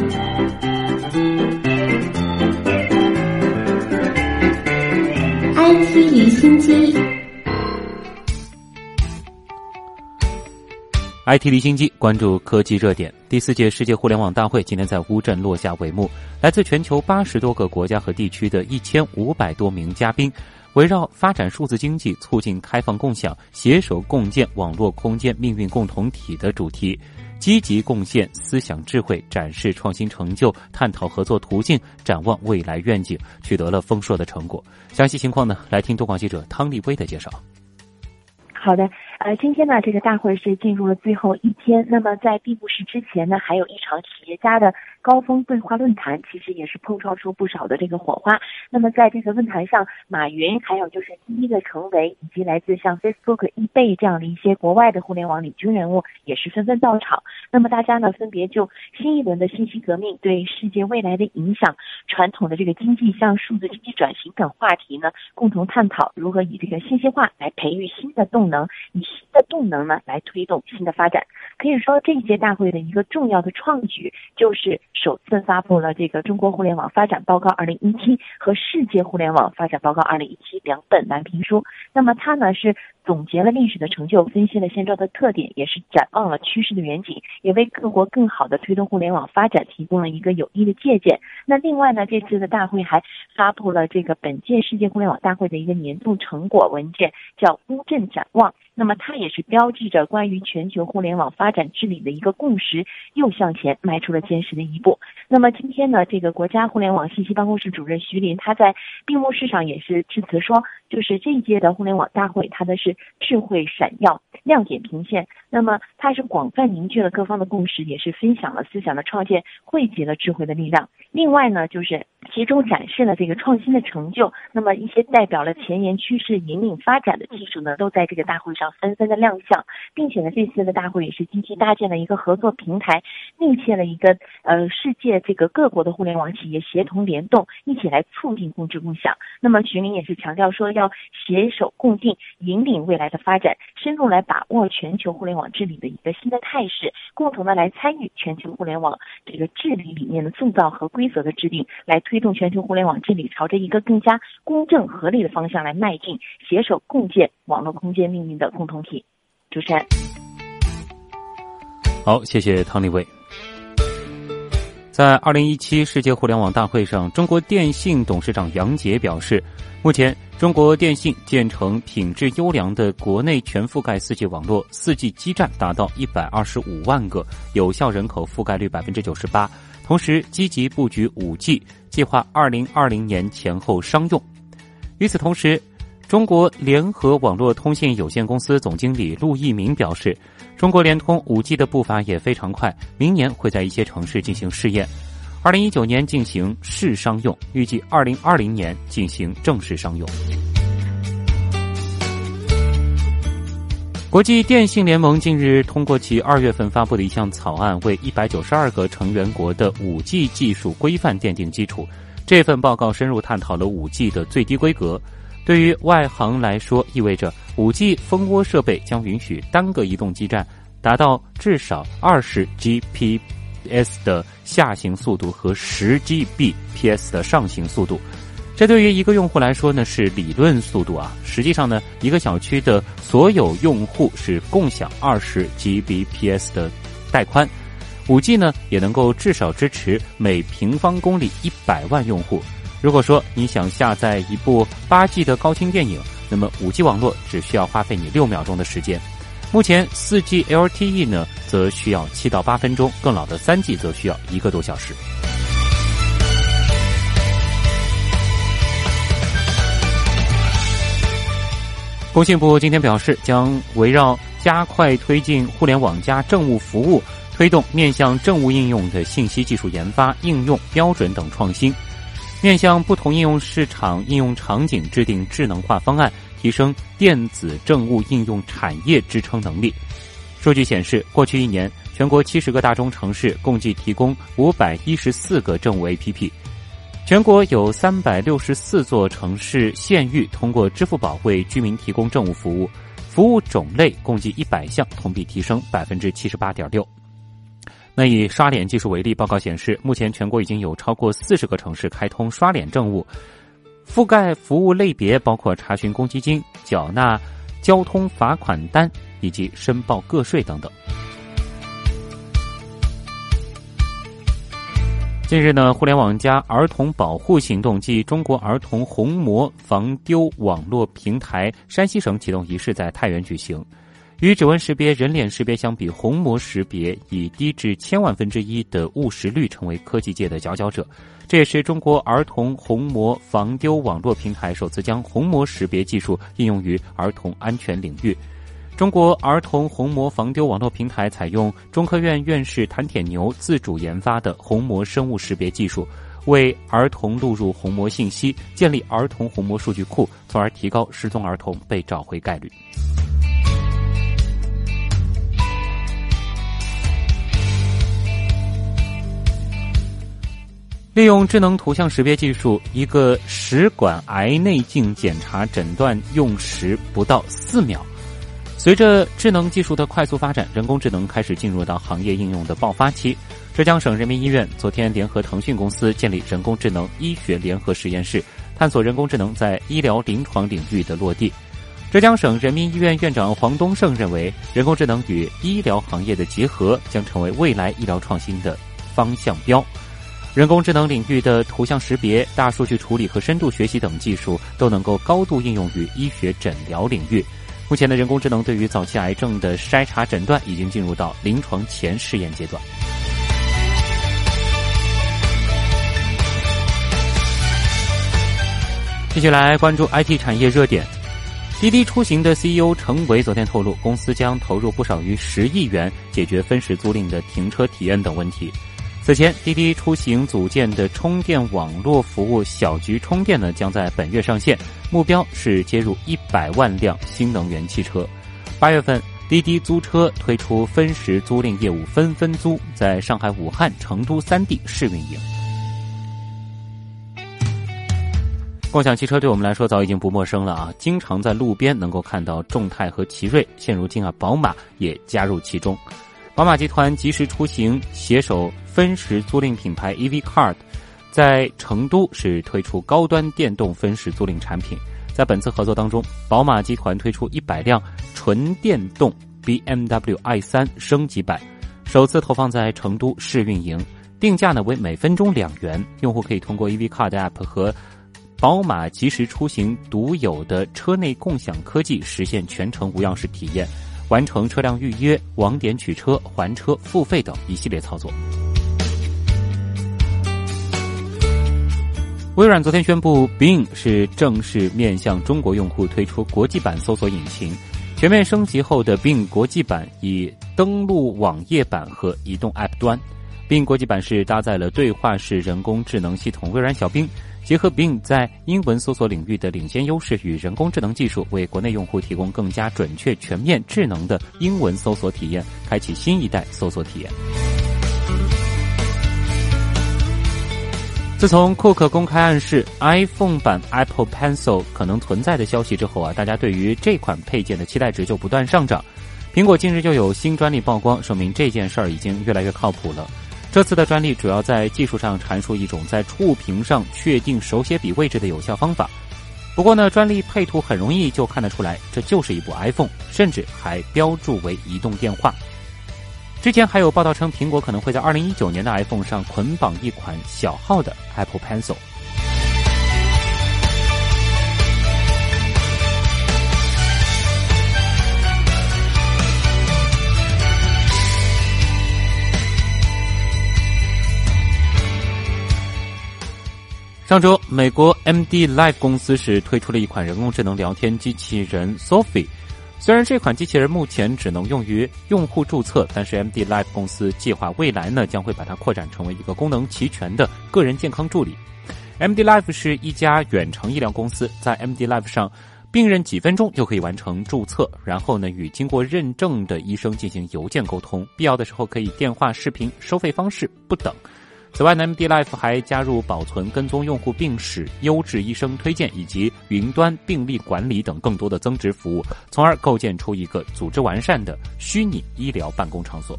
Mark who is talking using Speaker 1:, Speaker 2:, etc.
Speaker 1: IT 离心机
Speaker 2: ，IT 离心机，关注科技热点。第四届世界互联网大会今天在乌镇落下帷幕，来自全球八十多个国家和地区的一千五百多名嘉宾，围绕发展数字经济、促进开放共享、携手共建网络空间命运共同体的主题。积极贡献思想智慧，展示创新成就，探讨合作途径，展望未来愿景，取得了丰硕的成果。详细情况呢？来听东广记者汤立威的介绍。
Speaker 3: 好的。呃，今天呢，这个大会是进入了最后一天。那么在闭幕式之前呢，还有一场企业家的高峰对话论坛，其实也是碰撞出不少的这个火花。那么在这个论坛上，马云还有就是第一个成为以及来自像 Facebook、eBay 这样的一些国外的互联网领军人物，也是纷纷到场。那么大家呢，分别就新一轮的信息革命对世界未来的影响、传统的这个经济向数字经济转型等话题呢，共同探讨如何以这个信息化来培育新的动能，以。新的动能呢，来推动新的发展。可以说，这一届大会的一个重要的创举，就是首次发布了这个《中国互联网发展报告（二零一七）》和《世界互联网发展报告（二零一七）》两本蓝皮书。那么，它呢是总结了历史的成就，分析了现状的特点，也是展望了趋势的远景，也为各国更好的推动互联网发展提供了一个有益的借鉴。那另外呢，这次的大会还发布了这个本届世界互联网大会的一个年度成果文件，叫《乌镇展望》。那么它也是标志着关于全球互联网发展治理的一个共识又向前迈出了坚实的一步。那么今天呢，这个国家互联网信息办公室主任徐林他在闭幕式上也是致辞说，就是这一届的互联网大会，它的是智慧闪耀、亮点频现。那么它是广泛凝聚了各方的共识，也是分享了思想的创建，汇集了智慧的力量。另外呢，就是其中展示了这个创新的成就。那么一些代表了前沿趋势、引领发展的技术呢，都在这个大会上纷纷的亮相，并且呢，这次的大会也是积极搭建了一个合作平台，密切了一个呃世界这个各国的互联网企业协同联动，一起来促进共治共享。那么徐明也是强调说，要携手共进，引领未来的发展，深入来把握全球互联网。治理的一个新的态势，共同的来参与全球互联网这个治理理念的塑造和规则的制定，来推动全球互联网治理朝着一个更加公正合理的方向来迈进，携手共建网络空间命运的共同体。主持人，
Speaker 2: 好，谢谢汤立伟。在二零一七世界互联网大会上，中国电信董事长杨杰表示，目前。中国电信建成品质优良的国内全覆盖四 G 网络，四 G 基站达到一百二十五万个，有效人口覆盖率百分之九十八。同时，积极布局五 G，计划二零二零年前后商用。与此同时，中国联合网络通信有限公司总经理陆一鸣表示，中国联通五 G 的步伐也非常快，明年会在一些城市进行试验。二零一九年进行试商用，预计二零二零年进行正式商用。国际电信联盟近日通过其二月份发布的一项草案，为一百九十二个成员国的五 G 技术规范奠定基础。这份报告深入探讨了五 G 的最低规格。对于外行来说，意味着五 G 蜂窝设备将允许单个移动基站达到至少二十 Gbps。的下行速度和十 Gbps 的上行速度，这对于一个用户来说呢是理论速度啊。实际上呢，一个小区的所有用户是共享二十 Gbps 的带宽。五 G 呢也能够至少支持每平方公里一百万用户。如果说你想下载一部八 G 的高清电影，那么五 G 网络只需要花费你六秒钟的时间。目前四 G LTE 呢，则需要七到八分钟；更老的三 G 则需要一个多小时。工信部今天表示，将围绕加快推进互联网加政务服务，推动面向政务应用的信息技术研发、应用标准等创新，面向不同应用市场、应用场景制定智能化方案。提升电子政务应用产业支撑能力。数据显示，过去一年，全国七十个大中城市共计提供五百一十四个政务 APP，全国有三百六十四座城市县域通过支付宝为居民提供政务服务，服务种类共计一百项，同比提升百分之七十八点六。那以刷脸技术为例，报告显示，目前全国已经有超过四十个城市开通刷脸政务，覆盖服务类别包括查询公积金、缴纳交通罚款单以及申报个税等等。近日呢，互联网加儿童保护行动暨中国儿童虹膜防丢网络平台山西省启动仪式在太原举行。与指纹识别、人脸识别相比，虹膜识别以低至千万分之一的误识率成为科技界的佼佼者。这也是中国儿童虹膜防丢网络平台首次将虹膜识别技术应用于儿童安全领域。中国儿童虹膜防丢网络平台采用中科院院士谭铁牛自主研发的虹膜生物识别技术，为儿童录入虹膜信息，建立儿童虹膜数据库，从而提高失踪儿童被找回概率。利用智能图像识别技术，一个食管癌内镜检查诊断用时不到四秒。随着智能技术的快速发展，人工智能开始进入到行业应用的爆发期。浙江省人民医院昨天联合腾讯公司建立人工智能医学联合实验室，探索人工智能在医疗临床领域的落地。浙江省人民医院院长黄东胜认为，人工智能与医疗行业的结合将成为未来医疗创新的方向标。人工智能领域的图像识别、大数据处理和深度学习等技术都能够高度应用于医学诊疗领域。目前的人工智能对于早期癌症的筛查诊断已经进入到临床前试验阶段。继续来关注 IT 产业热点，滴滴出行的 CEO 程维昨天透露，公司将投入不少于十亿元解决分时租赁的停车体验等问题。此前，滴滴出行组建的充电网络服务“小桔充电”呢，将在本月上线，目标是接入一百万辆新能源汽车。八月份，滴滴租车推出分时租赁业务“分分租”，在上海、武汉、成都三地试运营。共享汽车对我们来说早已经不陌生了啊，经常在路边能够看到众泰和奇瑞，现如今啊，宝马也加入其中。宝马集团及时出行携手分时租赁品牌 EV Card，在成都是推出高端电动分时租赁产品。在本次合作当中，宝马集团推出一百辆纯电动 BMW i3 升级版，首次投放在成都试运营，定价呢为每分钟两元。用户可以通过 EV Card App 和宝马及时出行独有的车内共享科技，实现全程无钥匙体验。完成车辆预约、网点取车、还车、付费等一系列操作。微软昨天宣布，Bing 是正式面向中国用户推出国际版搜索引擎。全面升级后的 Bing 国际版已登录网页版和移动 App 端。Bing 国际版是搭载了对话式人工智能系统微软小冰。结合 Bing 在英文搜索领域的领先优势与人工智能技术，为国内用户提供更加准确、全面、智能的英文搜索体验，开启新一代搜索体验。自从库克公开暗示 iPhone 版 Apple Pencil 可能存在的消息之后啊，大家对于这款配件的期待值就不断上涨。苹果近日就有新专利曝光，说明这件事儿已经越来越靠谱了。这次的专利主要在技术上阐述一种在触屏上确定手写笔位置的有效方法。不过呢，专利配图很容易就看得出来，这就是一部 iPhone，甚至还标注为移动电话。之前还有报道称，苹果可能会在2019年的 iPhone 上捆绑一款小号的 Apple Pencil。上周，美国 MD Live 公司是推出了一款人工智能聊天机器人 Sophie。虽然这款机器人目前只能用于用户注册，但是 MD Live 公司计划未来呢将会把它扩展成为一个功能齐全的个人健康助理。MD Live 是一家远程医疗公司，在 MD Live 上，病人几分钟就可以完成注册，然后呢与经过认证的医生进行邮件沟通，必要的时候可以电话、视频，收费方式不等。此外，MD Life 还加入保存、跟踪用户病史、优质医生推荐以及云端病历管理等更多的增值服务，从而构建出一个组织完善的虚拟医疗办公场所。